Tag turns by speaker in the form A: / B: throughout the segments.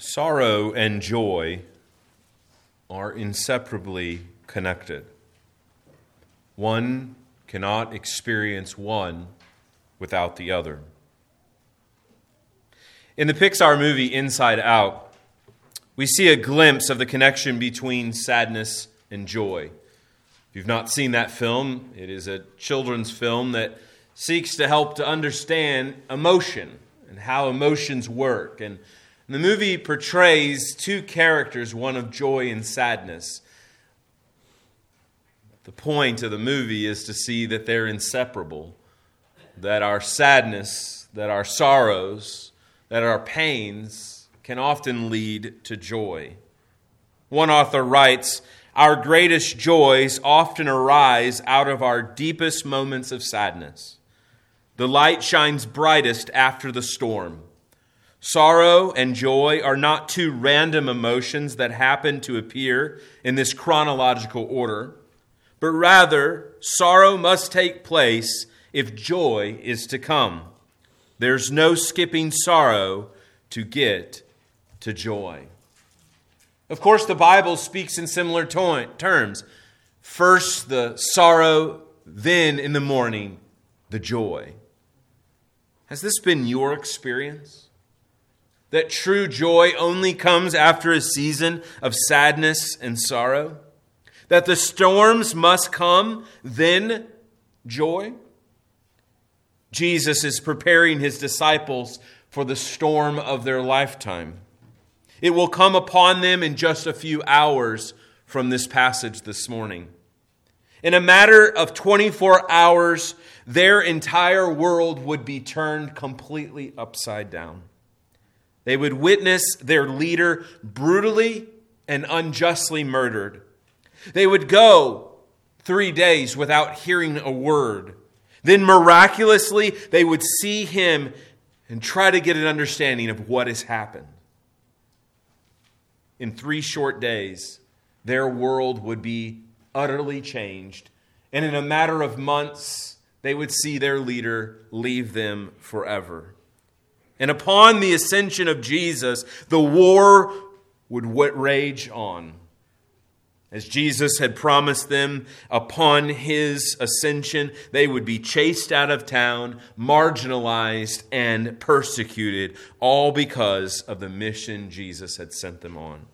A: Sorrow and joy are inseparably connected. One cannot experience one without the other. In the Pixar movie Inside Out, we see a glimpse of the connection between sadness and joy. If you've not seen that film, it is a children's film that seeks to help to understand emotion and how emotions work. And the movie portrays two characters, one of joy and sadness. The point of the movie is to see that they're inseparable, that our sadness, that our sorrows, that our pains can often lead to joy. One author writes, Our greatest joys often arise out of our deepest moments of sadness. The light shines brightest after the storm. Sorrow and joy are not two random emotions that happen to appear in this chronological order, but rather, sorrow must take place if joy is to come. There's no skipping sorrow to get to joy. Of course, the Bible speaks in similar to- terms. First, the sorrow, then, in the morning, the joy. Has this been your experience? That true joy only comes after a season of sadness and sorrow? That the storms must come, then joy? Jesus is preparing his disciples for the storm of their lifetime. It will come upon them in just a few hours from this passage this morning. In a matter of 24 hours, their entire world would be turned completely upside down. They would witness their leader brutally and unjustly murdered. They would go three days without hearing a word. Then miraculously, they would see him and try to get an understanding of what has happened. In three short days, their world would be utterly changed. And in a matter of months, they would see their leader leave them forever. And upon the ascension of Jesus, the war would rage on. As Jesus had promised them, upon his ascension, they would be chased out of town, marginalized, and persecuted, all because of the mission Jesus had sent them on.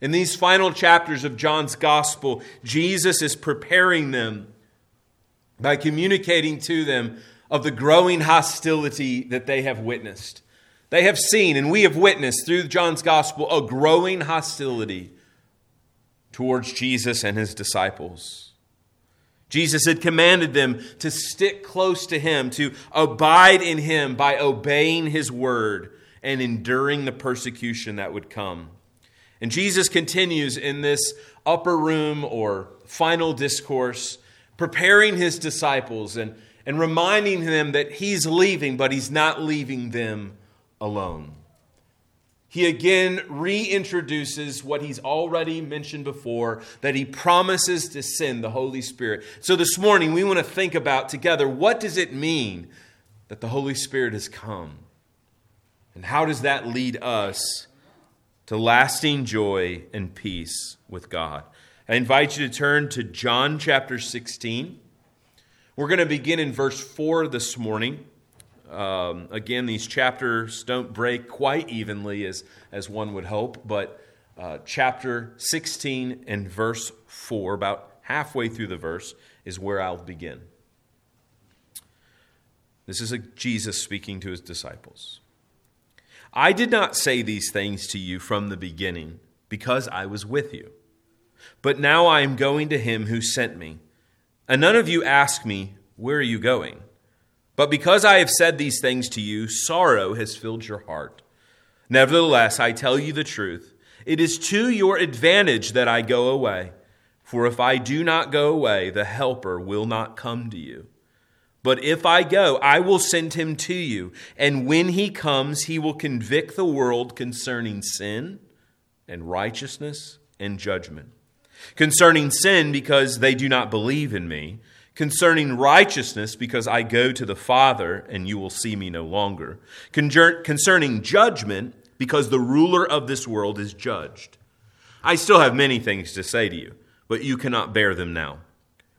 A: In these final chapters of John's gospel, Jesus is preparing them by communicating to them of the growing hostility that they have witnessed. They have seen, and we have witnessed through John's gospel, a growing hostility towards Jesus and his disciples. Jesus had commanded them to stick close to him, to abide in him by obeying his word and enduring the persecution that would come. And Jesus continues in this upper room or final discourse, preparing his disciples and and reminding them that he's leaving, but he's not leaving them alone. He again reintroduces what he's already mentioned before that he promises to send the Holy Spirit. So this morning we want to think about together what does it mean that the Holy Spirit has come? And how does that lead us to lasting joy and peace with God? I invite you to turn to John chapter 16. We're going to begin in verse 4 this morning. Um, again, these chapters don't break quite evenly as, as one would hope, but uh, chapter 16 and verse 4, about halfway through the verse, is where I'll begin. This is Jesus speaking to his disciples. I did not say these things to you from the beginning because I was with you. But now I am going to him who sent me and none of you ask me, Where are you going? But because I have said these things to you, sorrow has filled your heart. Nevertheless, I tell you the truth. It is to your advantage that I go away. For if I do not go away, the Helper will not come to you. But if I go, I will send him to you. And when he comes, he will convict the world concerning sin and righteousness and judgment. Concerning sin, because they do not believe in me. Concerning righteousness, because I go to the Father and you will see me no longer. Concerning judgment, because the ruler of this world is judged. I still have many things to say to you, but you cannot bear them now.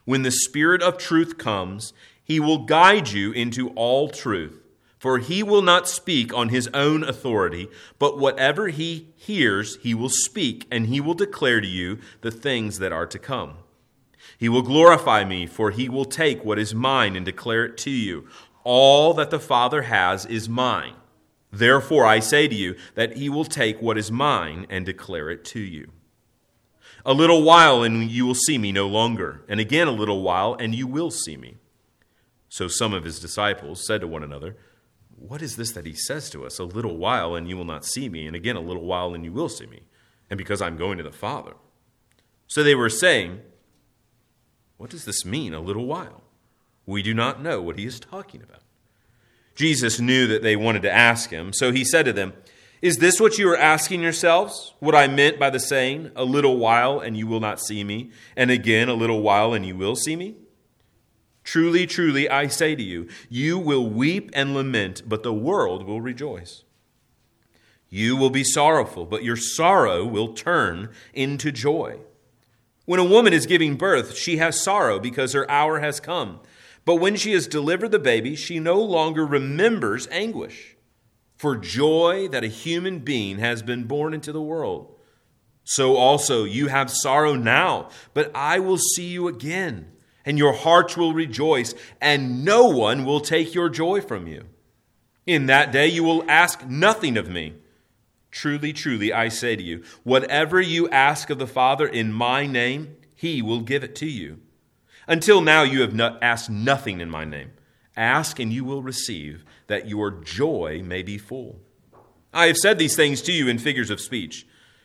A: When the Spirit of truth comes, he will guide you into all truth. For he will not speak on his own authority, but whatever he hears, he will speak, and he will declare to you the things that are to come. He will glorify me, for he will take what is mine and declare it to you. All that the Father has is mine. Therefore, I say to you that he will take what is mine and declare it to you. A little while, and you will see me no longer, and again a little while, and you will see me. So some of his disciples said to one another, what is this that he says to us? A little while and you will not see me, and again a little while and you will see me, and because I'm going to the Father. So they were saying, What does this mean, a little while? We do not know what he is talking about. Jesus knew that they wanted to ask him, so he said to them, Is this what you are asking yourselves? What I meant by the saying, A little while and you will not see me, and again a little while and you will see me? Truly, truly, I say to you, you will weep and lament, but the world will rejoice. You will be sorrowful, but your sorrow will turn into joy. When a woman is giving birth, she has sorrow because her hour has come. But when she has delivered the baby, she no longer remembers anguish for joy that a human being has been born into the world. So also you have sorrow now, but I will see you again and your hearts will rejoice, and no one will take your joy from you. In that day you will ask nothing of me. Truly, truly, I say to you, whatever you ask of the Father in my name, he will give it to you. Until now you have not asked nothing in my name. Ask and you will receive, that your joy may be full. I have said these things to you in figures of speech.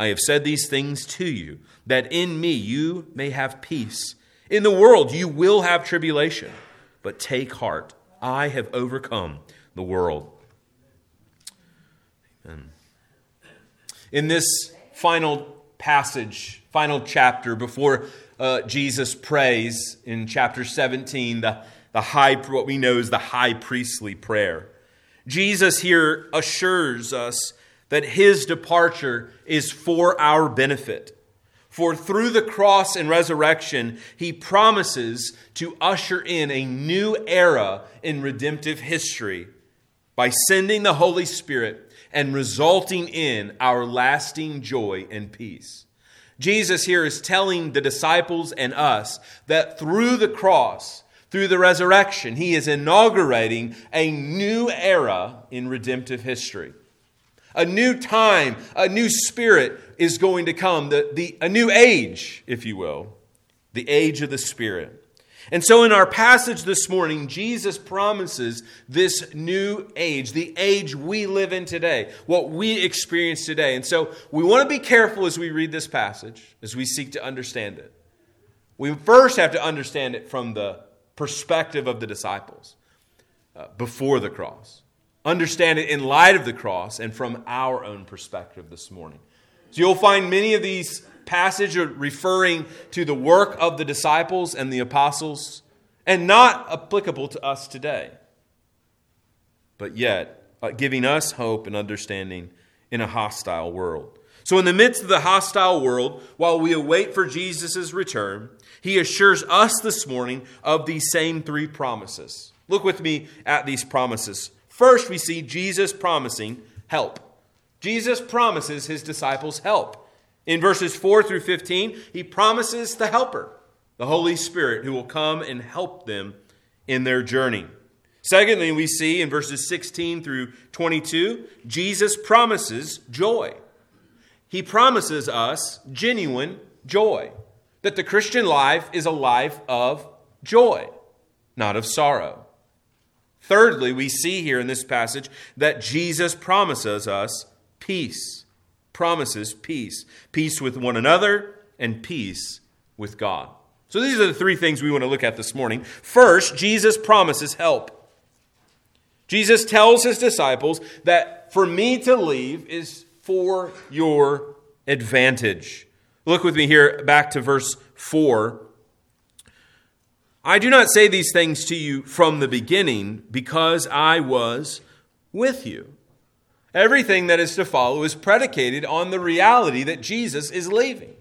A: I have said these things to you, that in me you may have peace. In the world you will have tribulation, but take heart. I have overcome the world. Amen. In this final passage, final chapter, before uh, Jesus prays in chapter 17, the, the high, what we know is the high priestly prayer, Jesus here assures us that his departure is for our benefit. For through the cross and resurrection, he promises to usher in a new era in redemptive history by sending the Holy Spirit and resulting in our lasting joy and peace. Jesus here is telling the disciples and us that through the cross, through the resurrection, he is inaugurating a new era in redemptive history. A new time, a new spirit is going to come, the, the, a new age, if you will, the age of the Spirit. And so, in our passage this morning, Jesus promises this new age, the age we live in today, what we experience today. And so, we want to be careful as we read this passage, as we seek to understand it. We first have to understand it from the perspective of the disciples uh, before the cross understand it in light of the cross and from our own perspective this morning. So you'll find many of these passages referring to the work of the disciples and the apostles and not applicable to us today, but yet uh, giving us hope and understanding in a hostile world. So, in the midst of the hostile world, while we await for Jesus' return, he assures us this morning of these same three promises. Look with me at these promises. First, we see Jesus promising help. Jesus promises his disciples help. In verses 4 through 15, he promises the helper. the Holy Spirit who will come and help them in their journey. Secondly, we see in verses 16 through 22, Jesus promises joy. He promises us genuine joy, that the Christian life is a life of joy, not of sorrow. Thirdly, we see here in this passage that Jesus promises us peace. Promises peace. Peace with one another and peace with God. So these are the three things we want to look at this morning. First, Jesus promises help. Jesus tells his disciples that for me to leave is for your advantage. Look with me here back to verse 4. I do not say these things to you from the beginning because I was with you. Everything that is to follow is predicated on the reality that Jesus is leaving.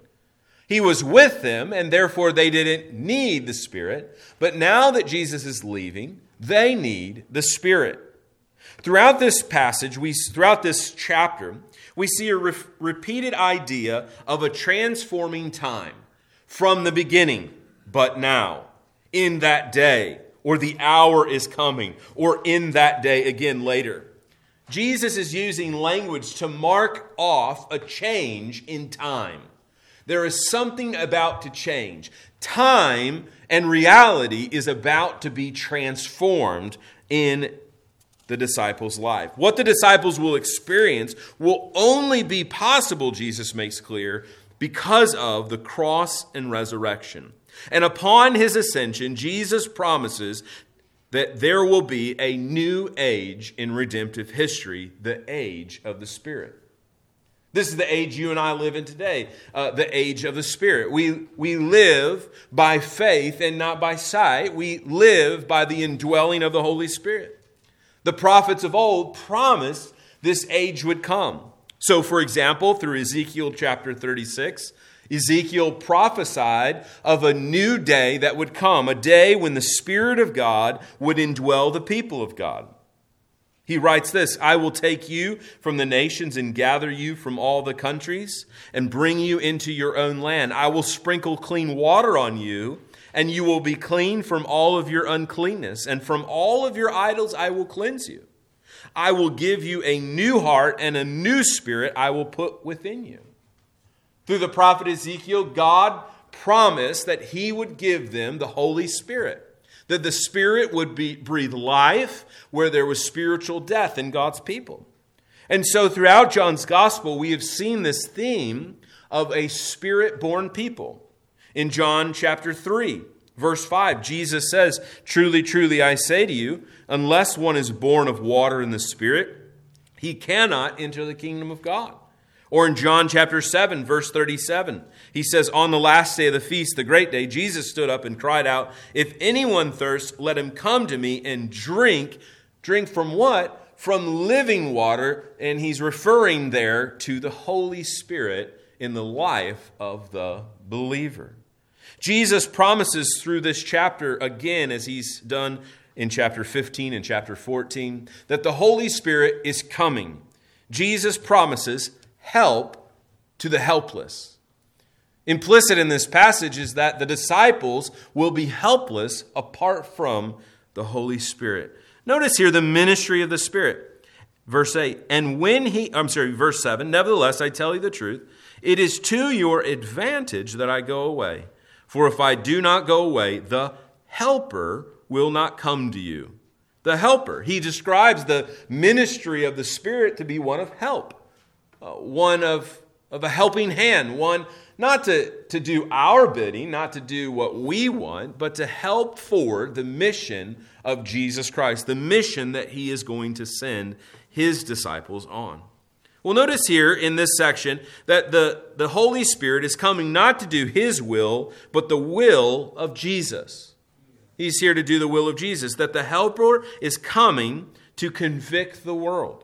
A: He was with them, and therefore they didn't need the Spirit. But now that Jesus is leaving, they need the Spirit. Throughout this passage, we, throughout this chapter, we see a re- repeated idea of a transforming time from the beginning, but now, in that day, or the hour is coming, or in that day again later. Jesus is using language to mark off a change in time. There is something about to change. Time and reality is about to be transformed in the disciples' life. What the disciples will experience will only be possible, Jesus makes clear, because of the cross and resurrection. And upon his ascension, Jesus promises that there will be a new age in redemptive history, the age of the Spirit. This is the age you and I live in today, uh, the age of the Spirit. We, we live by faith and not by sight. We live by the indwelling of the Holy Spirit. The prophets of old promised this age would come. So, for example, through Ezekiel chapter 36, Ezekiel prophesied of a new day that would come, a day when the Spirit of God would indwell the people of God. He writes this I will take you from the nations and gather you from all the countries and bring you into your own land. I will sprinkle clean water on you and you will be clean from all of your uncleanness, and from all of your idols I will cleanse you. I will give you a new heart, and a new spirit I will put within you. Through the prophet Ezekiel, God promised that he would give them the Holy Spirit, that the Spirit would be, breathe life where there was spiritual death in God's people. And so throughout John's gospel, we have seen this theme of a spirit born people. In John chapter 3, verse 5, Jesus says, Truly, truly, I say to you, unless one is born of water and the Spirit, he cannot enter the kingdom of God. Or in John chapter 7, verse 37, he says, On the last day of the feast, the great day, Jesus stood up and cried out, If anyone thirsts, let him come to me and drink. Drink from what? From living water. And he's referring there to the Holy Spirit in the life of the believer. Jesus promises through this chapter, again, as he's done in chapter 15 and chapter 14, that the Holy Spirit is coming. Jesus promises help to the helpless. Implicit in this passage is that the disciples will be helpless apart from the Holy Spirit. Notice here the ministry of the Spirit. Verse 8, and when he, I'm sorry, verse 7, nevertheless, I tell you the truth, it is to your advantage that I go away. For if I do not go away, the Helper will not come to you. The Helper. He describes the ministry of the Spirit to be one of help, uh, one of, of a helping hand, one not to, to do our bidding, not to do what we want, but to help forward the mission of Jesus Christ, the mission that He is going to send His disciples on. Well, notice here in this section that the, the Holy Spirit is coming not to do His will, but the will of Jesus. He's here to do the will of Jesus, that the Helper is coming to convict the world.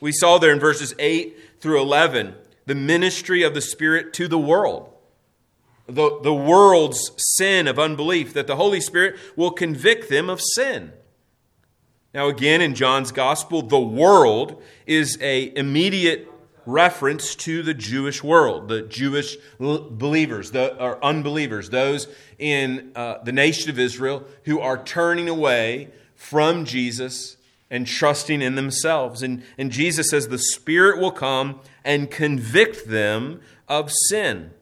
A: We saw there in verses 8 through 11 the ministry of the Spirit to the world. The, the world's sin of unbelief, that the Holy Spirit will convict them of sin. Now, again, in John's gospel, the world is a immediate reference to the Jewish world, the Jewish believers, the or unbelievers, those in uh, the nation of Israel who are turning away from Jesus and trusting in themselves. And, and Jesus says the Spirit will come and convict them of sin.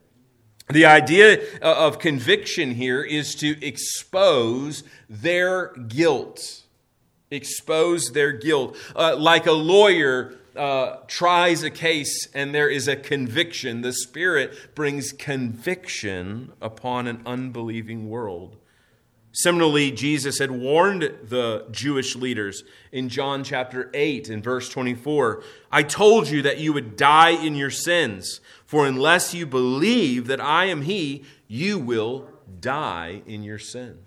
A: The idea uh, of conviction here is to expose their guilt. Expose their guilt. Uh, like a lawyer uh, tries a case and there is a conviction, the Spirit brings conviction upon an unbelieving world. Similarly, Jesus had warned the Jewish leaders in John chapter 8 and verse 24 I told you that you would die in your sins, for unless you believe that I am He, you will die in your sins.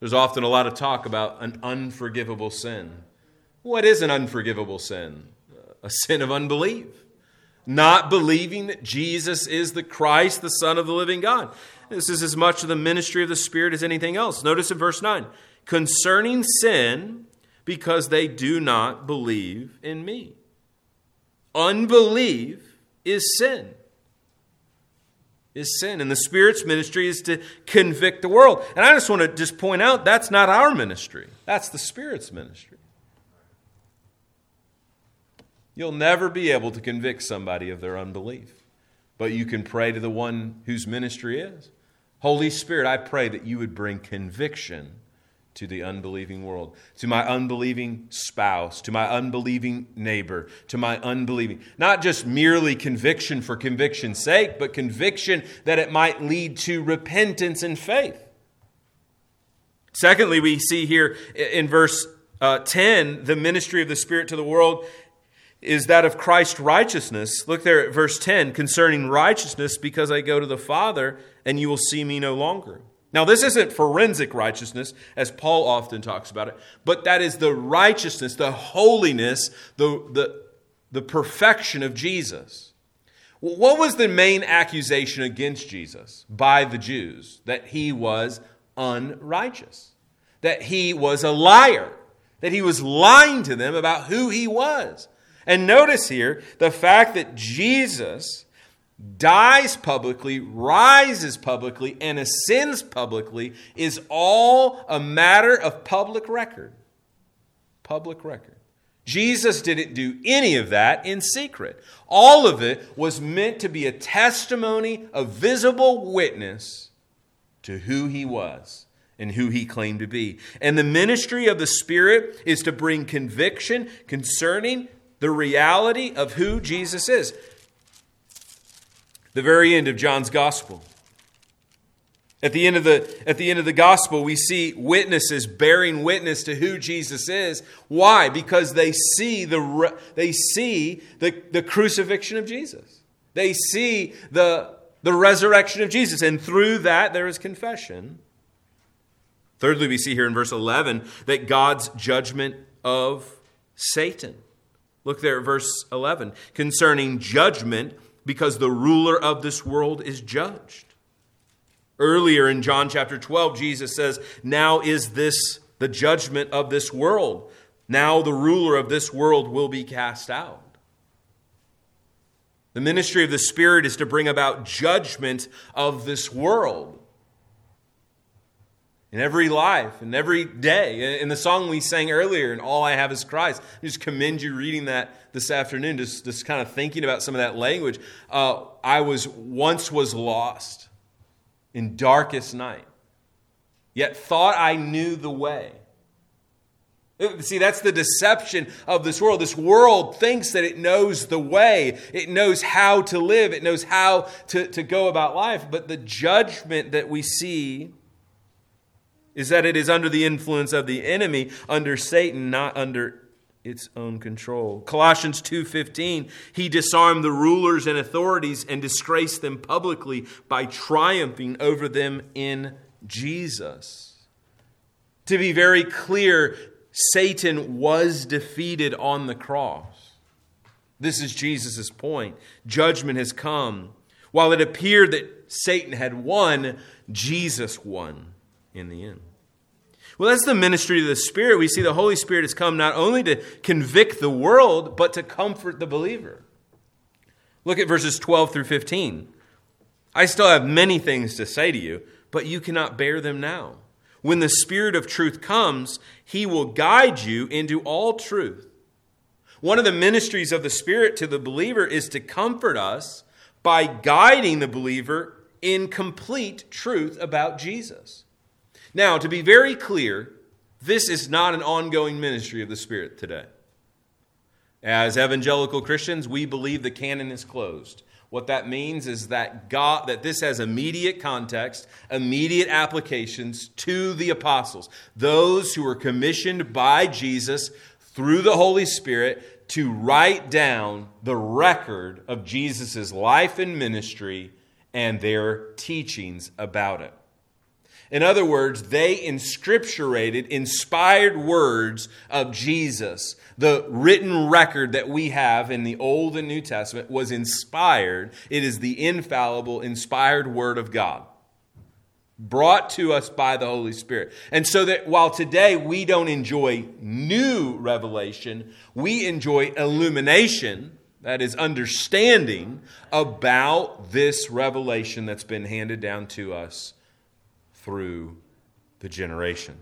A: There's often a lot of talk about an unforgivable sin. What is an unforgivable sin? A sin of unbelief. Not believing that Jesus is the Christ, the Son of the living God. This is as much of the ministry of the Spirit as anything else. Notice in verse 9 concerning sin, because they do not believe in me. Unbelief is sin. Is sin. And the Spirit's ministry is to convict the world. And I just want to just point out that's not our ministry, that's the Spirit's ministry. You'll never be able to convict somebody of their unbelief, but you can pray to the one whose ministry is. Holy Spirit, I pray that you would bring conviction to the unbelieving world, to my unbelieving spouse, to my unbelieving neighbor, to my unbelieving, not just merely conviction for conviction's sake, but conviction that it might lead to repentance and faith. Secondly, we see here in verse uh, 10 the ministry of the Spirit to the world is that of Christ's righteousness. Look there at verse 10 concerning righteousness, because I go to the Father and you will see me no longer. Now, this isn't forensic righteousness, as Paul often talks about it, but that is the righteousness, the holiness, the, the, the perfection of Jesus. What was the main accusation against Jesus by the Jews? That he was unrighteous, that he was a liar, that he was lying to them about who he was. And notice here the fact that Jesus dies publicly, rises publicly, and ascends publicly is all a matter of public record. Public record. Jesus didn't do any of that in secret. All of it was meant to be a testimony, a visible witness to who he was and who he claimed to be. And the ministry of the Spirit is to bring conviction concerning the reality of who Jesus is the very end of John's gospel. At the end of the, at the end of the gospel, we see witnesses bearing witness to who Jesus is. Why? Because they see the, they see the, the crucifixion of Jesus. They see the, the resurrection of Jesus. And through that, there is confession. Thirdly, we see here in verse 11 that God's judgment of Satan. Look there at verse 11. Concerning judgment, because the ruler of this world is judged. Earlier in John chapter 12, Jesus says, Now is this the judgment of this world. Now the ruler of this world will be cast out. The ministry of the Spirit is to bring about judgment of this world in every life, in every day. In the song we sang earlier, and All I Have is Christ, I just commend you reading that this afternoon, just, just kind of thinking about some of that language. Uh, I was once was lost in darkest night, yet thought I knew the way. See, that's the deception of this world. This world thinks that it knows the way, it knows how to live, it knows how to, to go about life. But the judgment that we see is that it is under the influence of the enemy, under Satan, not under its own control. Colossians 2:15, he disarmed the rulers and authorities and disgraced them publicly by triumphing over them in Jesus. To be very clear, Satan was defeated on the cross. This is Jesus' point. Judgment has come. While it appeared that Satan had won, Jesus won in the end. Well, that's the ministry of the Spirit. We see the Holy Spirit has come not only to convict the world, but to comfort the believer. Look at verses 12 through 15. I still have many things to say to you, but you cannot bear them now. When the Spirit of truth comes, he will guide you into all truth. One of the ministries of the Spirit to the believer is to comfort us by guiding the believer in complete truth about Jesus. Now, to be very clear, this is not an ongoing ministry of the Spirit today. As evangelical Christians, we believe the canon is closed. What that means is that God that this has immediate context, immediate applications to the apostles, those who were commissioned by Jesus through the Holy Spirit to write down the record of Jesus' life and ministry and their teachings about it. In other words, they inscripturated, inspired words of Jesus. The written record that we have in the Old and New Testament was inspired. It is the infallible, inspired Word of God, brought to us by the Holy Spirit. And so that while today we don't enjoy new revelation, we enjoy illumination that is understanding about this revelation that's been handed down to us through the generations.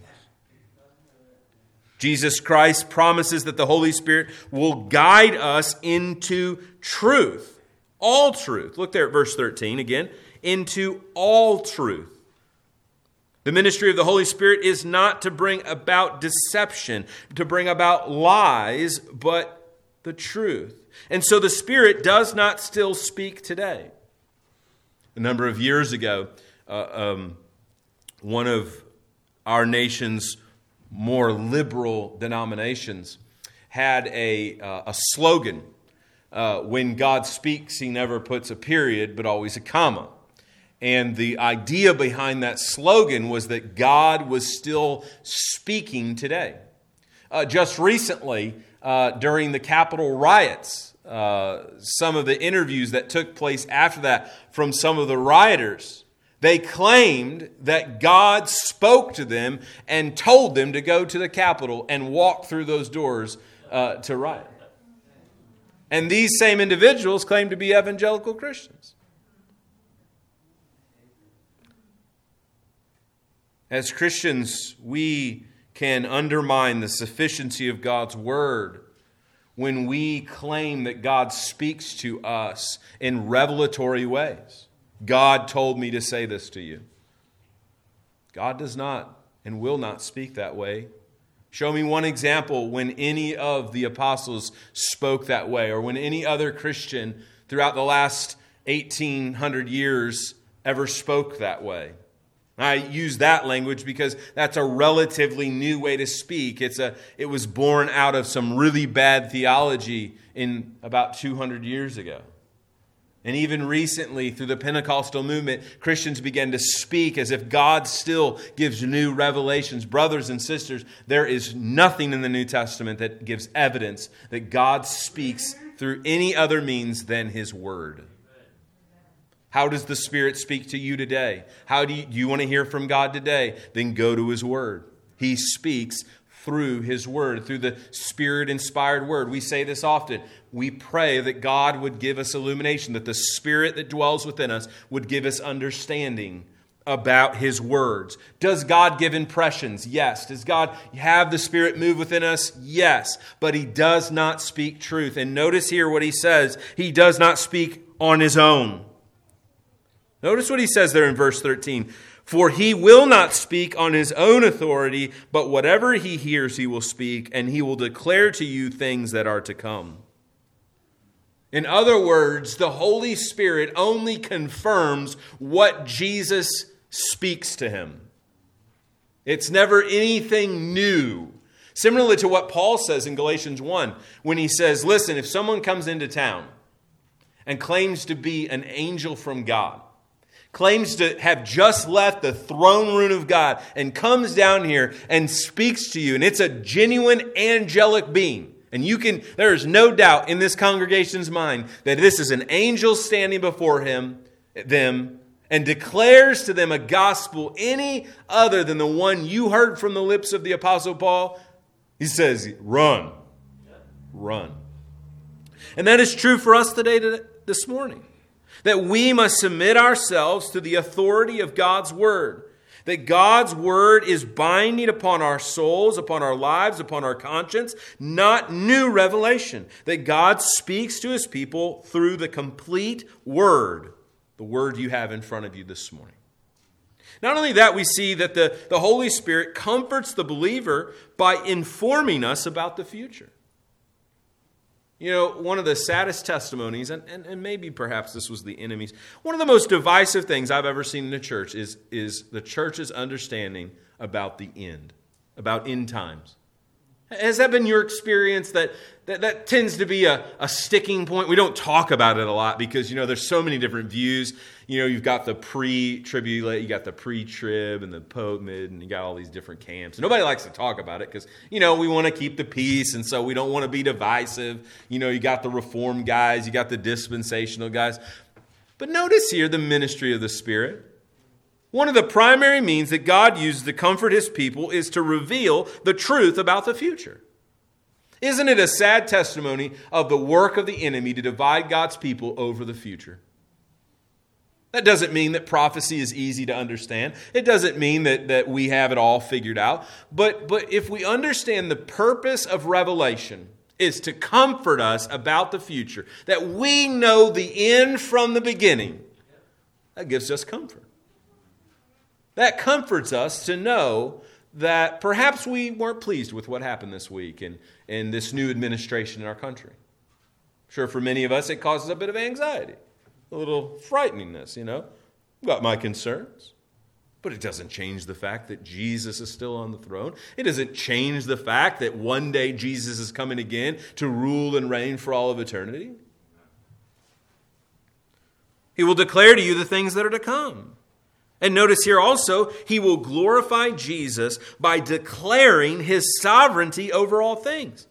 A: Jesus Christ promises that the Holy Spirit will guide us into truth, all truth. Look there at verse 13 again into all truth. The ministry of the Holy Spirit is not to bring about deception, to bring about lies, but the truth. And so the Spirit does not still speak today. A number of years ago, uh, um, one of our nation's more liberal denominations had a, uh, a slogan uh, when God speaks, he never puts a period, but always a comma. And the idea behind that slogan was that God was still speaking today. Uh, just recently, uh, during the Capitol riots, uh, some of the interviews that took place after that from some of the rioters they claimed that God spoke to them and told them to go to the Capitol and walk through those doors uh, to riot. And these same individuals claim to be evangelical Christians. As Christians, we can undermine the sufficiency of God's word when we claim that God speaks to us in revelatory ways. God told me to say this to you. God does not and will not speak that way. Show me one example when any of the apostles spoke that way, or when any other Christian throughout the last 1800 years ever spoke that way. I use that language because that's a relatively new way to speak. It's a, it was born out of some really bad theology in about 200 years ago. And even recently, through the Pentecostal movement, Christians began to speak as if God still gives new revelations. Brothers and sisters, there is nothing in the New Testament that gives evidence that God speaks through any other means than His Word. How does the Spirit speak to you today? How do you, do you want to hear from God today? Then go to His Word. He speaks through His Word, through the Spirit inspired Word. We say this often. We pray that God would give us illumination, that the Spirit that dwells within us would give us understanding about His words. Does God give impressions? Yes. Does God have the Spirit move within us? Yes. But He does not speak truth. And notice here what He says He does not speak on His own. Notice what He says there in verse 13. For he will not speak on his own authority, but whatever he hears, he will speak, and he will declare to you things that are to come. In other words, the Holy Spirit only confirms what Jesus speaks to him. It's never anything new. Similarly to what Paul says in Galatians 1, when he says, Listen, if someone comes into town and claims to be an angel from God, claims to have just left the throne room of God and comes down here and speaks to you, and it's a genuine angelic being. And you can, there is no doubt in this congregation's mind that this is an angel standing before him, them, and declares to them a gospel any other than the one you heard from the lips of the Apostle Paul, he says, run. Run. And that is true for us today, this morning. That we must submit ourselves to the authority of God's Word. That God's Word is binding upon our souls, upon our lives, upon our conscience, not new revelation. That God speaks to His people through the complete Word, the Word you have in front of you this morning. Not only that, we see that the, the Holy Spirit comforts the believer by informing us about the future. You know, one of the saddest testimonies, and, and, and, maybe perhaps this was the enemy's, one of the most divisive things I've ever seen in the church is, is the church's understanding about the end, about end times. Has that been your experience that that, that tends to be a, a sticking point? We don't talk about it a lot because, you know, there's so many different views. You know, you've got the pre-tribulate, you got the pre-trib and the post-mid, and you got all these different camps. Nobody likes to talk about it because, you know, we want to keep the peace, and so we don't want to be divisive. You know, you got the reform guys, you got the dispensational guys. But notice here the ministry of the Spirit. One of the primary means that God uses to comfort his people is to reveal the truth about the future. Isn't it a sad testimony of the work of the enemy to divide God's people over the future? That doesn't mean that prophecy is easy to understand. It doesn't mean that, that we have it all figured out. But, but if we understand the purpose of revelation is to comfort us about the future, that we know the end from the beginning, that gives us comfort. That comforts us to know that perhaps we weren't pleased with what happened this week and, and this new administration in our country. Sure, for many of us, it causes a bit of anxiety, a little frighteningness, you know. I've got my concerns. But it doesn't change the fact that Jesus is still on the throne. It doesn't change the fact that one day Jesus is coming again to rule and reign for all of eternity. He will declare to you the things that are to come. And notice here also, he will glorify Jesus by declaring his sovereignty over all things.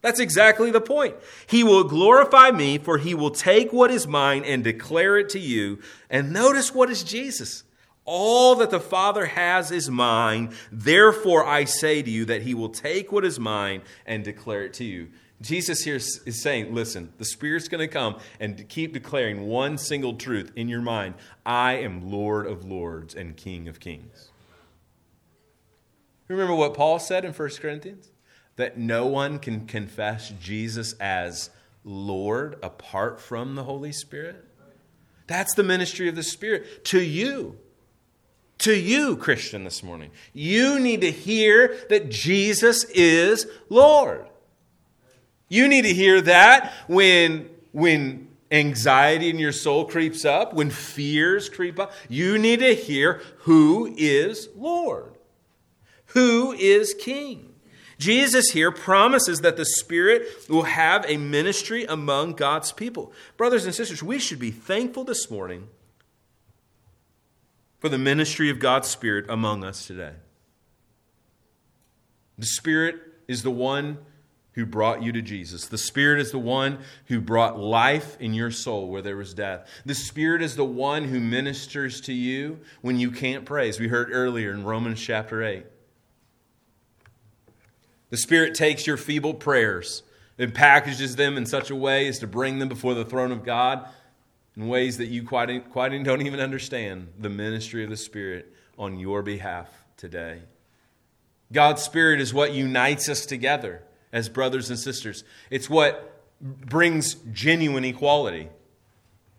A: That's exactly the point. He will glorify me, for he will take what is mine and declare it to you. And notice what is Jesus. All that the Father has is mine. Therefore, I say to you that he will take what is mine and declare it to you. Jesus here is saying, listen, the Spirit's going to come and keep declaring one single truth in your mind I am Lord of lords and King of kings. Remember what Paul said in 1 Corinthians? That no one can confess Jesus as Lord apart from the Holy Spirit. That's the ministry of the Spirit to you. To you, Christian, this morning. You need to hear that Jesus is Lord. You need to hear that when, when anxiety in your soul creeps up, when fears creep up. You need to hear who is Lord, who is King. Jesus here promises that the Spirit will have a ministry among God's people. Brothers and sisters, we should be thankful this morning for the ministry of God's Spirit among us today. The Spirit is the one who brought you to Jesus. The Spirit is the one who brought life in your soul where there was death. The Spirit is the one who ministers to you when you can't pray, as we heard earlier in Romans chapter 8. The Spirit takes your feeble prayers and packages them in such a way as to bring them before the throne of God in ways that you quite, quite don't even understand the ministry of the Spirit on your behalf today. God's Spirit is what unites us together as brothers and sisters. It's what brings genuine equality,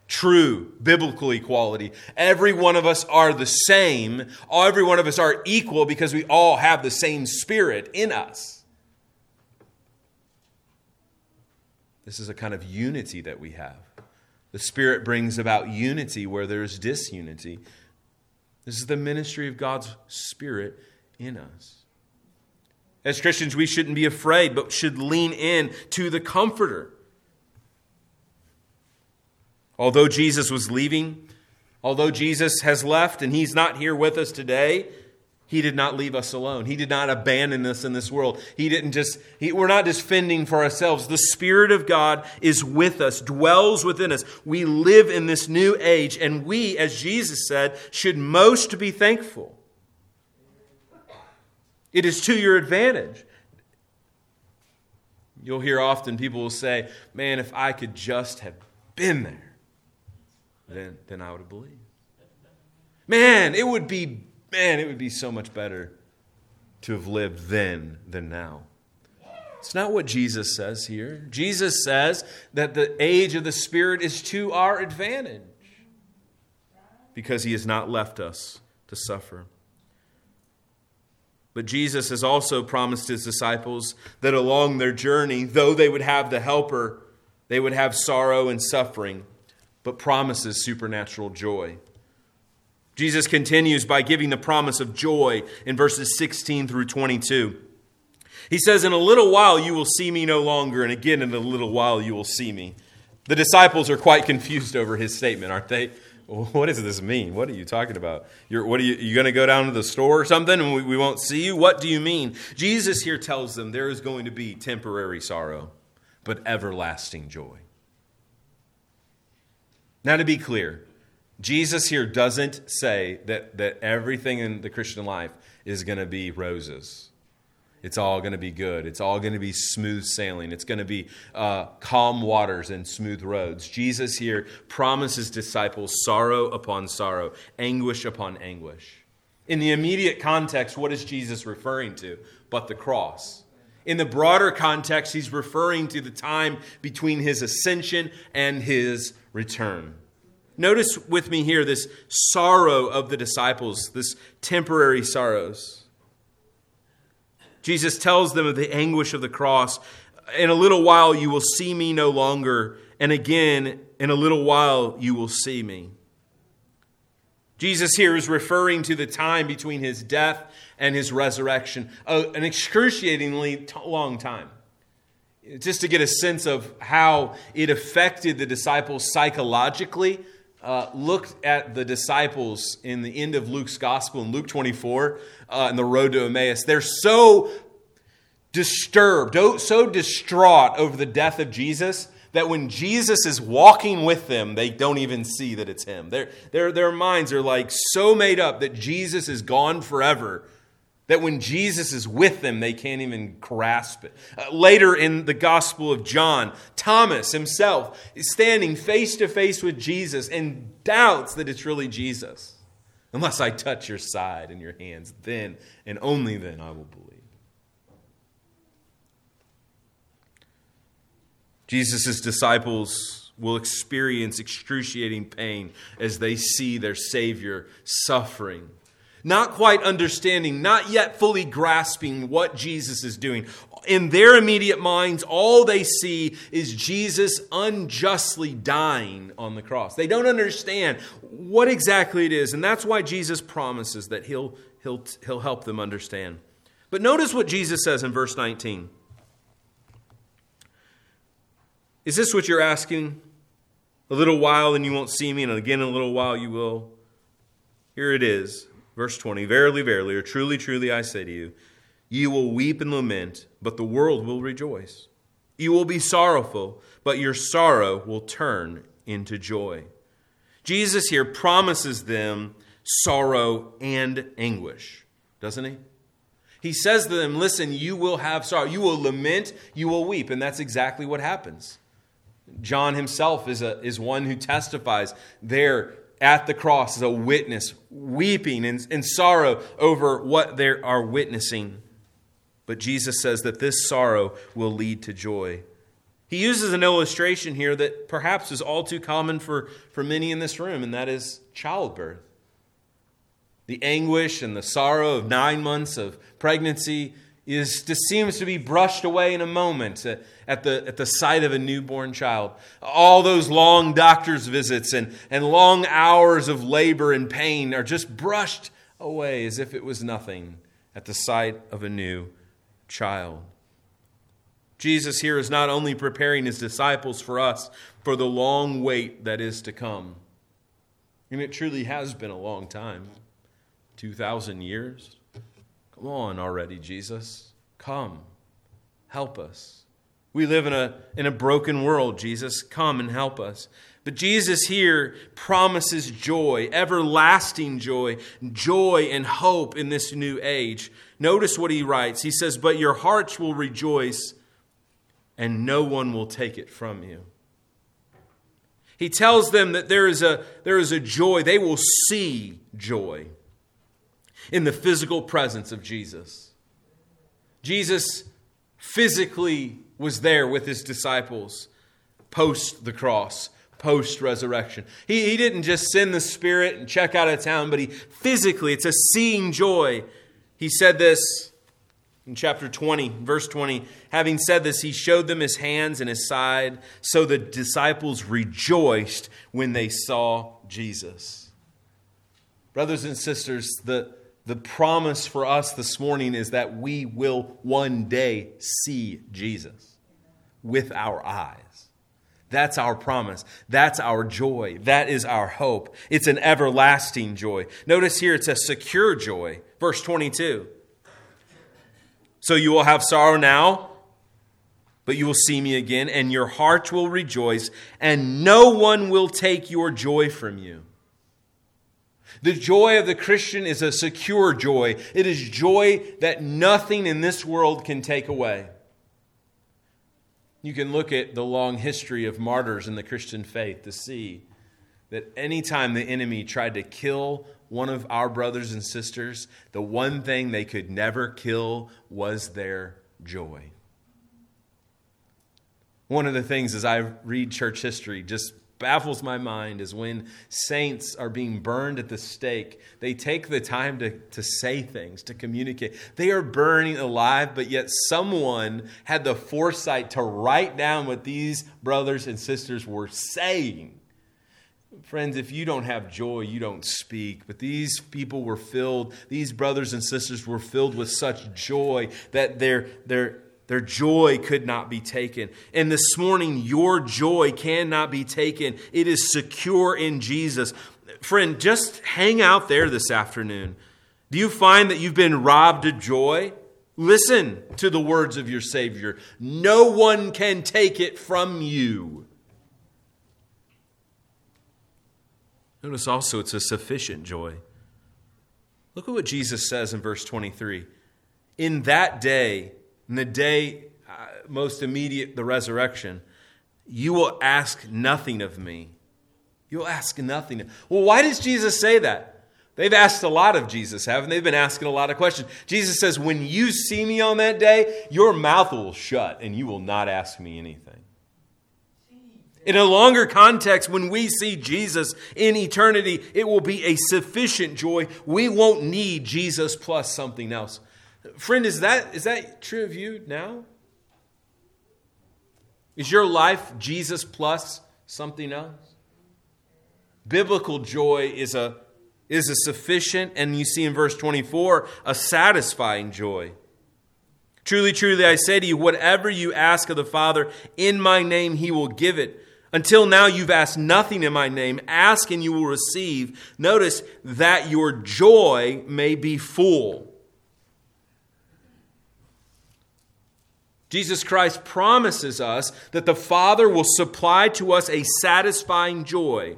A: true biblical equality. Every one of us are the same. Every one of us are equal because we all have the same spirit in us. This is a kind of unity that we have. The Spirit brings about unity where there's disunity. This is the ministry of God's Spirit in us. As Christians, we shouldn't be afraid, but should lean in to the Comforter. Although Jesus was leaving, although Jesus has left and he's not here with us today, He did not leave us alone. He did not abandon us in this world. He didn't just, he, we're not just fending for ourselves. The Spirit of God is with us, dwells within us. We live in this new age, and we, as Jesus said, should most be thankful. It is to your advantage. You'll hear often people will say, Man, if I could just have been there, then, then I would have believed. Man, it would be man, it would be so much better to have lived then than now. It's not what Jesus says here. Jesus says that the age of the Spirit is to our advantage because he has not left us to suffer. But Jesus has also promised his disciples that along their journey, though they would have the Helper, they would have sorrow and suffering, but promises supernatural joy. Jesus continues by giving the promise of joy in verses 16 through 22. He says, In a little while you will see me no longer, and again in a little while you will see me. The disciples are quite confused over his statement, aren't they? What does this mean? What are you talking about? You're, what are you, you going to go down to the store or something and we, we won't see you? What do you mean? Jesus here tells them there is going to be temporary sorrow, but everlasting joy. Now, to be clear, Jesus here doesn't say that, that everything in the Christian life is going to be roses. It's all going to be good. It's all going to be smooth sailing. It's going to be uh, calm waters and smooth roads. Jesus here promises disciples sorrow upon sorrow, anguish upon anguish. In the immediate context, what is Jesus referring to? But the cross. In the broader context, he's referring to the time between his ascension and his return. Notice with me here this sorrow of the disciples, this temporary sorrows. Jesus tells them of the anguish of the cross. In a little while you will see me no longer, and again, in a little while you will see me. Jesus here is referring to the time between his death and his resurrection, an excruciatingly long time. Just to get a sense of how it affected the disciples psychologically, uh, looked at the disciples in the end of Luke's gospel in Luke 24 uh, in the road to Emmaus, they're so disturbed, so distraught over the death of Jesus that when Jesus is walking with them, they don't even see that it's him. Their, their, their minds are like so made up that Jesus is gone forever that when Jesus is with them, they can't even grasp it. Uh, later in the Gospel of John, Thomas himself is standing face to face with Jesus and doubts that it's really Jesus. Unless I touch your side and your hands, then and only then I will believe. Jesus' disciples will experience excruciating pain as they see their Savior suffering not quite understanding, not yet fully grasping what Jesus is doing. In their immediate minds, all they see is Jesus unjustly dying on the cross. They don't understand what exactly it is, and that's why Jesus promises that he'll, he'll, he'll help them understand. But notice what Jesus says in verse 19. Is this what you're asking? A little while and you won't see me, and again in a little while you will. Here it is. Verse 20 Verily, verily, or truly, truly, I say to you, you will weep and lament, but the world will rejoice. You will be sorrowful, but your sorrow will turn into joy. Jesus here promises them sorrow and anguish, doesn't he? He says to them, Listen, you will have sorrow. You will lament, you will weep. And that's exactly what happens. John himself is, a, is one who testifies there at the cross as a witness, weeping in, sorrow over what they are witnessing. But Jesus says that this sorrow will lead to joy. He uses an illustration here that perhaps is all too common for, for many in this room, and that is childbirth. The anguish and the sorrow of nine months of pregnancy is just seems to be brushed away in a moment uh, at the, at the sight of a newborn child. All those long doctor's visits and, and long hours of labor and pain are just brushed away as if it was nothing at the sight of a new child. Jesus here is not only preparing his disciples for us for the long wait that is to come, and it truly has been a long time 2,000 years Come on already, Jesus. Come. Help us. We live in a, in a broken world, Jesus. Come and help us. But Jesus here promises joy, everlasting joy, joy and hope in this new age. Notice what he writes. He says, But your hearts will rejoice, and no one will take it from you. He tells them that there is a, there is a joy. They will see joy in the physical presence of Jesus. Jesus physically was there with his disciples post the cross, post resurrection. He, he didn't just send the Spirit and check out of town, but he physically, it's a seeing joy. He said this in chapter 20, verse 20. Having said this, he showed them his hands and his side, so the disciples rejoiced when they saw Jesus. Brothers and sisters, the, the promise for us this morning is that we will one day see Jesus with our eyes. That's our promise. That's our joy. That is our hope. It's an everlasting joy. Notice here it's a secure joy. Verse 22. So you will have sorrow now, but you will see me again, and your heart will rejoice, and no one will take your joy from you. The joy of the Christian is a secure joy. It is joy that nothing in this world can take away. You can look at the long history of martyrs in the Christian faith to see that anytime the enemy tried to kill one of our brothers and sisters, the one thing they could never kill was their joy. One of the things as I read church history just baffles my mind is when saints are being burned at the stake, they take the time to, to say things, to communicate. They are burning alive, but yet someone had the foresight to write down what these brothers and sisters were saying. Friends, if you don't have joy, you don't speak. But these people were filled, these brothers and sisters were filled with such joy that their, their, their joy could not be taken. And this morning, your joy cannot be taken. It is secure in Jesus. Friend, just hang out there this afternoon. Do you find that you've been robbed of joy? Listen to the words of your Savior. No one can take it from you. Notice also it's a sufficient joy. Look at what Jesus says in verse 23. In that day, the day uh, most immediate, the resurrection, you will ask nothing of me. You'll ask nothing. Well, why does Jesus say that? They've asked a lot of Jesus, haven't they? They've been asking a lot of questions. Jesus says, When you see me on that day, your mouth will shut and you will not ask me anything. In a longer context, when we see Jesus in eternity, it will be a sufficient joy. We won't need Jesus plus something else. Friend, is that, is that true of you now? Is your life Jesus plus something else? Biblical joy is a, is a sufficient, and you see in verse 24, a satisfying joy. Truly, truly, I say to you, whatever you ask of the Father in my name, he will give it. Until now, you've asked nothing in my name. Ask and you will receive. Notice that your joy may be full. Jesus Christ promises us that the Father will supply to us a satisfying joy.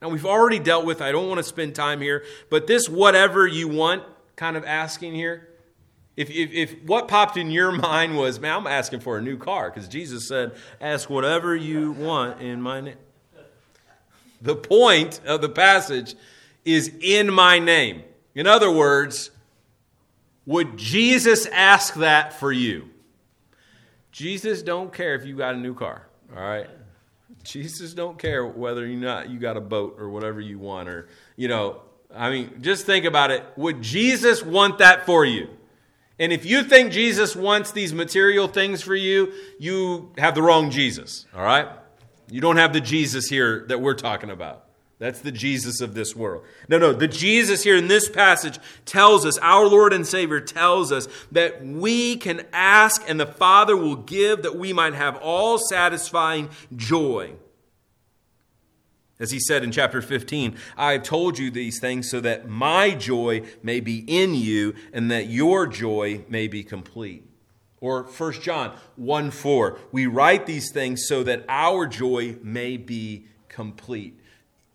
A: Now, we've already dealt with, I don't want to spend time here, but this whatever you want kind of asking here, if, if, if, what popped in your mind was, man, I'm asking for a new car, because Jesus said, ask whatever you want in my name. The point of the passage is in my name. In other words, would Jesus ask that for you? Jesus don't care if you got a new car, all right? Jesus don't care whether or not you got a boat or whatever you want or, you know, I mean, just think about it. Would Jesus want that for you? And if you think Jesus wants these material things for you, you have the wrong Jesus, all right? You don't have the Jesus here that we're talking about. That's the Jesus of this world. No, no, the Jesus here in this passage tells us, our Lord and Savior tells us that we can ask and the Father will give that we might have all satisfying joy. As he said in chapter 15, I have told you these things so that my joy may be in you and that your joy may be complete. Or 1 John 1 4, we write these things so that our joy may be complete.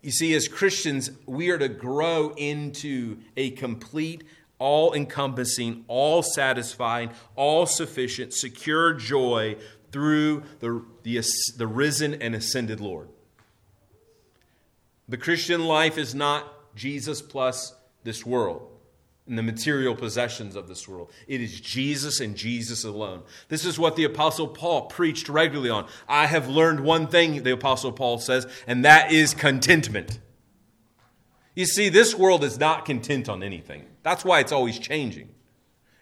A: You see, as Christians, we are to grow into a complete, all encompassing, all satisfying, all sufficient, secure joy through the, the, the risen and ascended Lord. The Christian life is not Jesus plus this world and the material possessions of this world. It is Jesus and Jesus alone. This is what the Apostle Paul preached regularly on. I have learned one thing, the Apostle Paul says, and that is contentment. You see, this world is not content on anything. That's why it's always changing.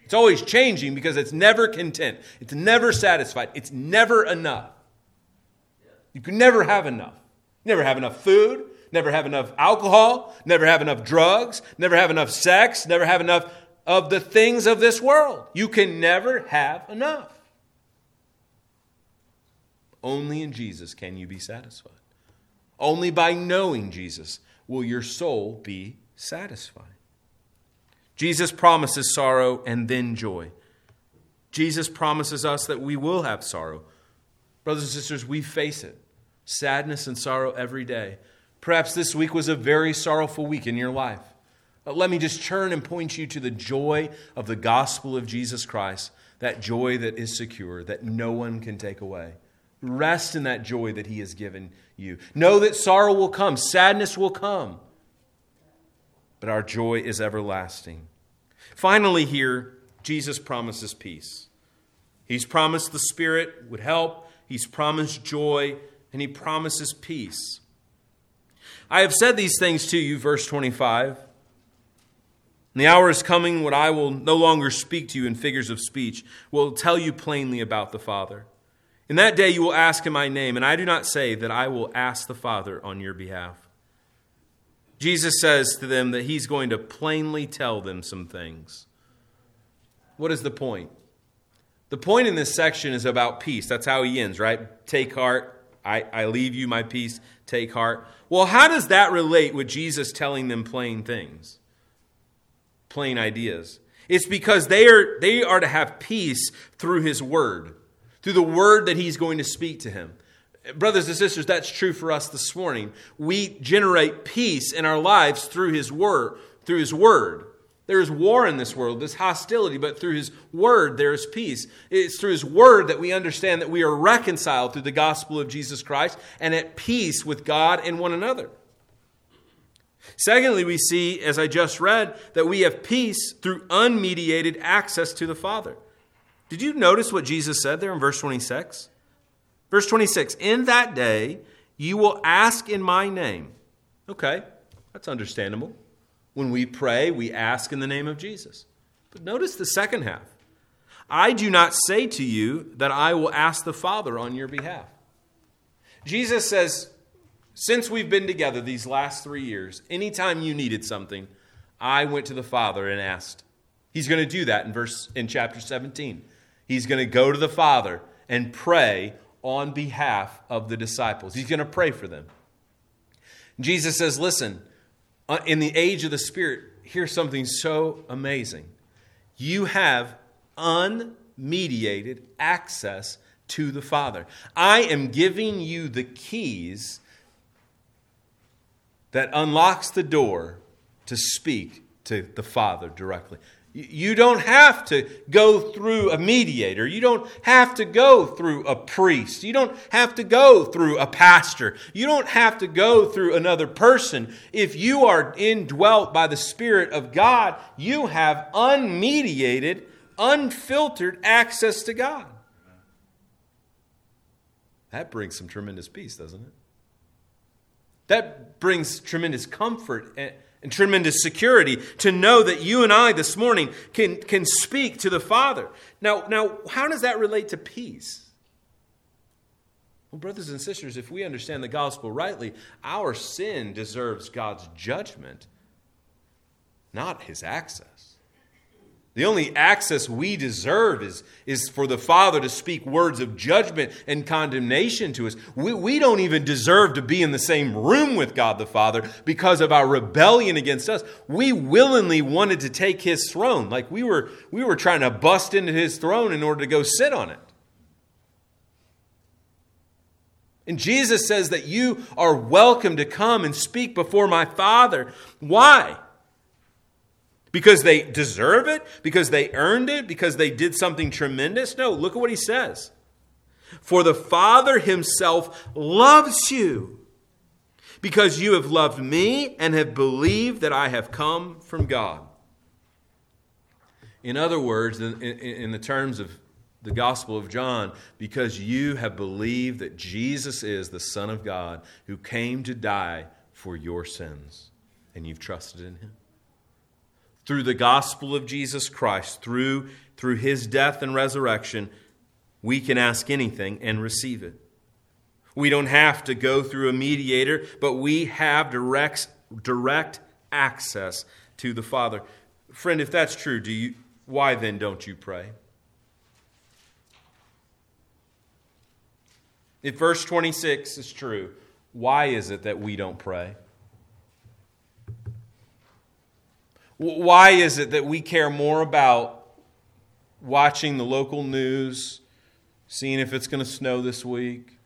A: It's always changing because it's never content, it's never satisfied, it's never enough. You can never have enough. never have enough food, never have enough alcohol, never have enough drugs, never have enough sex, never have enough of the things of this world. You can never have enough. Only in Jesus can you be satisfied. Only by knowing Jesus will your soul be satisfied. Jesus promises sorrow and then joy. Jesus promises us that we will have sorrow. Brothers and sisters, we face it sadness and sorrow every day. Perhaps this week was a very sorrowful week in your life. But let me just turn and point you to the joy of the gospel of Jesus Christ, that joy that is secure, that no one can take away. Rest in that joy that He has given you. Know that sorrow will come, sadness will come, but our joy is everlasting. Finally, here, Jesus promises peace. He's promised the Spirit would help, He's promised joy, and He promises peace. I have said these things to you, verse 25. And the hour is coming when I will no longer speak to you in figures of speech, will tell you plainly about the Father. In that day you will ask in my name, and I do not say that I will ask the Father on your behalf. Jesus says to them that he's going to plainly tell them some things. What is the point? The point in this section is about peace. That's how he ends, right? Take heart. I, I leave you my peace. Take heart. Well, how does that relate with Jesus telling them plain things? Plain ideas. It's because they are, they are to have peace through his word, through the word that he's going to speak to him. Brothers and sisters, that's true for us this morning. We generate peace in our lives through his word, through his word. There is war in this world, this hostility, but through His Word there is peace. It's through His Word that we understand that we are reconciled through the gospel of Jesus Christ and at peace with God and one another. Secondly, we see, as I just read, that we have peace through unmediated access to the Father. Did you notice what Jesus said there in verse 26? Verse 26 In that day you will ask in my name. Okay, that's understandable. When we pray, we ask in the name of Jesus. But notice the second half. I do not say to you that I will ask the Father on your behalf. Jesus says, since we've been together these last three years, anytime you needed something, I went to the Father and asked. He's going to do that in verse in chapter 17. He's going to go to the Father and pray on behalf of the disciples. He's going to pray for them. Jesus says, Listen, Uh, in the age of the Spirit, here's something so amazing. You have unmediated access to the Father. I am giving you the keys that unlocks the door to speak to the Father directly. You don't have to go through a mediator. You don't have to go through a priest. You don't have to go through a pastor. You don't have to go through another person. If you are indwelt by the Spirit of God, you have unmediated, unfiltered access to God. That brings some tremendous peace, doesn't it? That brings tremendous comfort and tremendous security to know that you and I this morning can, can speak to the Father. Now, now, how does that relate to peace? Well, brothers and sisters, if we understand the gospel rightly, our sin deserves God's judgment, not his access. The only access we deserve is, is for the Father to speak words of judgment and condemnation to us. We, we don't even deserve to be in the same room with God the Father because of our rebellion against us. We willingly wanted to take his throne. Like we were, we were trying to bust into his throne in order to go sit on it. And Jesus says that you are welcome to come and speak before my Father. Why? Because they deserve it? Because they earned it? Because they did something tremendous? No, look at what he says. For the Father himself loves you because you have loved me and have believed that I have come from God. In other words, in, in, in the terms of the Gospel of John because you have believed that Jesus is the Son of God who came to die for your sins, and you've trusted in him. Through the gospel of Jesus Christ, through, through his death and resurrection, we can ask anything and receive it. We don't have to go through a mediator, but we have direct, direct access to the Father. Friend, if that's true, do you, why then don't you pray? If verse 26 is true, why is it that we don't pray? Why is it that we care more about watching the local news, seeing if it's going to snow this week,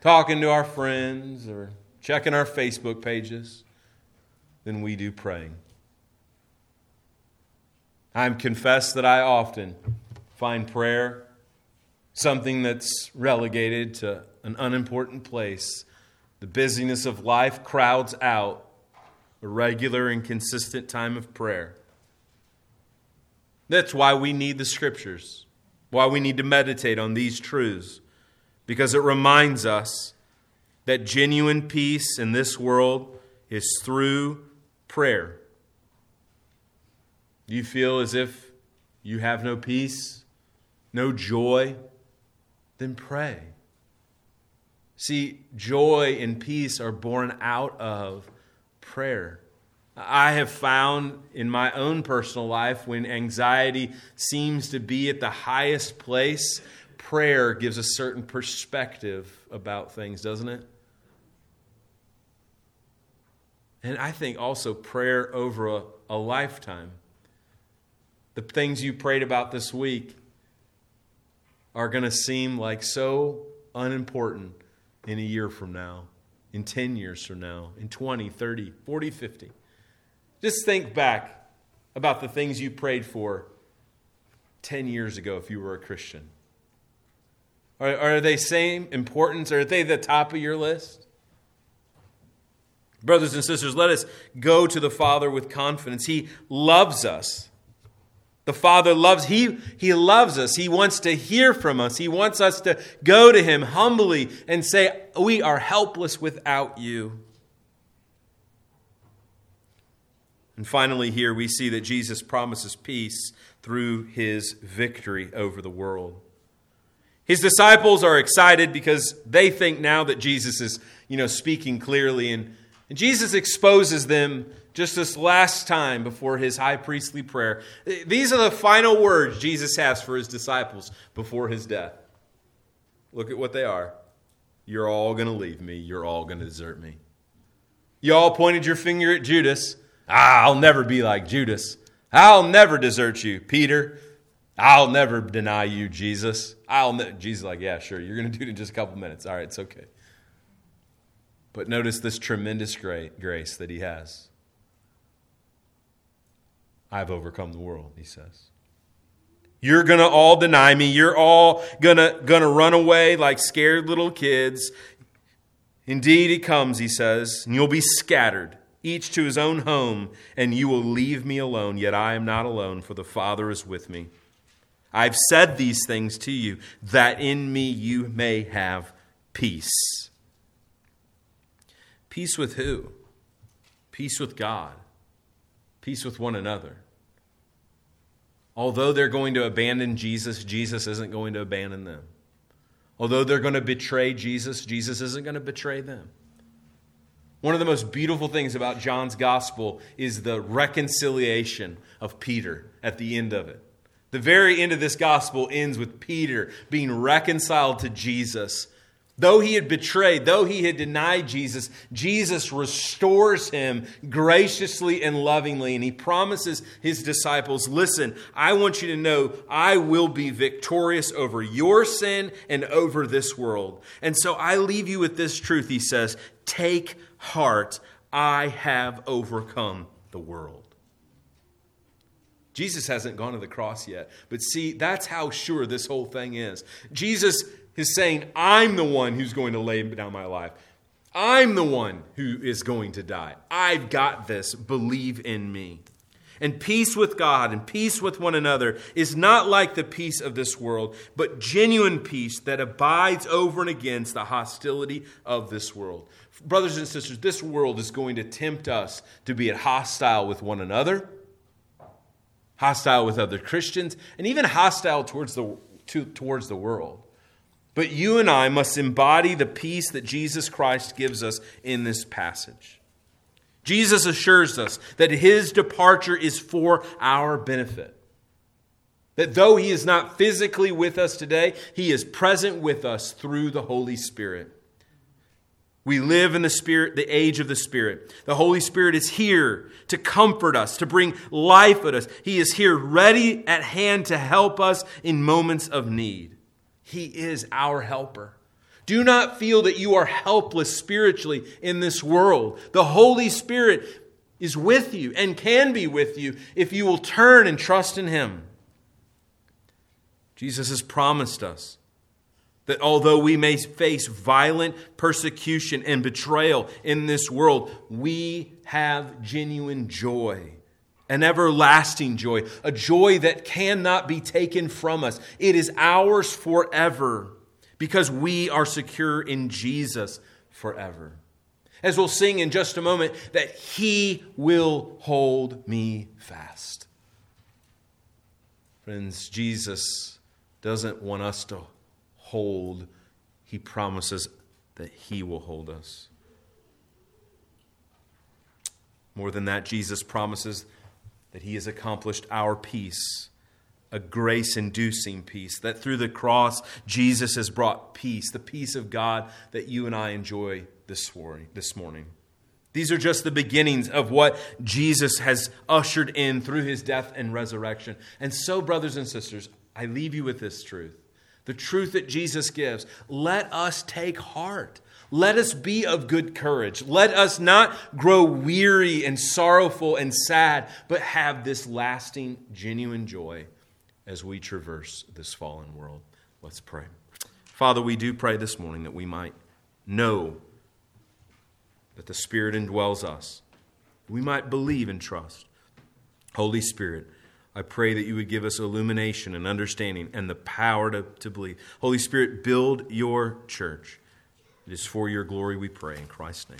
A: talking to our friends, or checking our Facebook pages than we do praying? I confess that I often find prayer something that's relegated to an unimportant place. The busyness of life crowds out a regular and consistent time of prayer. That's why we need the scriptures, why we need to meditate on these truths, because it reminds us that genuine peace in this world is through prayer. Do you feel as if you have no peace, no joy? then pray. See, joy and peace are born out of prayer. I have found in my own personal life when anxiety seems to be at the highest place, prayer gives a certain perspective about things, doesn't it? And I think also prayer over a, a lifetime. The things you prayed about this week, are going to seem like so unimportant in a year from now, in 10 years from now, in 20, 30, 40, 50. Just think back about the things you prayed for 10 years ago if you were a Christian. Are, are they same importance? Are they the top of your list? Brothers and sisters, let us go to the Father with confidence. He loves us. The Father loves, he, he loves us. He wants to hear from us. He wants us to go to Him humbly and say, We are helpless without you. And finally, here we see that Jesus promises peace through his victory over the world. His disciples are excited because they think now that Jesus is, you know, speaking clearly and, and Jesus exposes them just this last time before his high priestly prayer. These are the final words Jesus has for his disciples before his death. Look at what they are. You're all going to leave me. You're all going to desert me. You all pointed your finger at Judas. Ah, I'll never be like Judas. I'll never desert you, Peter. I'll never deny you, Jesus. I'll ne-. Jesus like, yeah, sure. You're going to do it in just a couple minutes. All right, it's okay. But notice this tremendous grace that he has. I've overcome the world, he says. You're going to all deny me. You're all going to going to run away like scared little kids. Indeed, he comes, he says, and you'll be scattered, each to his own home, and you will leave me alone. Yet I am not alone, for the Father is with me. I've said these things to you, that in me you may have peace. Peace with who? Peace with God peace with one another. Although they're going to abandon Jesus, Jesus isn't going to abandon them. Although they're going to betray Jesus, Jesus isn't going to betray them. One of the most beautiful things about John's gospel is the reconciliation of Peter at the end of it. The very end of this gospel ends with Peter being reconciled to Jesus. Though he had betrayed, though he had denied Jesus, Jesus restores him graciously and lovingly. And he promises his disciples listen, I want you to know I will be victorious over your sin and over this world. And so I leave you with this truth, he says take heart, I have overcome the world. Jesus hasn't gone to the cross yet, but see, that's how sure this whole thing is. Jesus is saying, I'm the one who's going to lay down my life. I'm the one who is going to die. I've got this. Believe in me. And peace with God and peace with one another is not like the peace of this world, but genuine peace that abides over and against the hostility of this world. Brothers and sisters, this world is going to tempt us to be hostile with one another, hostile with other Christians, and even hostile towards the, to, towards the world. But you and I must embody the peace that Jesus Christ gives us in this passage. Jesus assures us that his departure is for our benefit. That though he is not physically with us today, he is present with us through the Holy Spirit. We live in the Spirit, the age of the Spirit. The Holy Spirit is here to comfort us, to bring life at us. He is here ready at hand to help us in moments of need. He is our helper. Do not feel that you are helpless spiritually in this world. The Holy Spirit is with you and can be with you if you will turn and trust in Him. Jesus has promised us that although we may face violent persecution and betrayal in this world, we have genuine joy, an everlasting joy, a joy that cannot be taken from us. It is ours forever because we are secure in Jesus forever. As we'll sing in just a moment, that He will hold me fast. Friends, Jesus doesn't want us to hold, he promises that he will hold us. More than that, Jesus promises that he has accomplished our peace, a grace inducing peace, that through the cross, Jesus has brought peace, the peace of God that you and I enjoy this morning. These are just the beginnings of what Jesus has ushered in through his death and resurrection. And so, brothers and sisters, I leave you with this truth the truth that Jesus gives. Let us take heart. Let us be of good courage. Let us not grow weary and sorrowful and sad, but have this lasting, genuine joy as we traverse this fallen world. Let's pray. Father, we do pray this morning that we might know that the Spirit indwells us. We might believe and trust. Holy Spirit, I pray that you would give us illumination and understanding and the power to, to believe. Holy Spirit, build your church. It is for your glory we pray in Christ's name.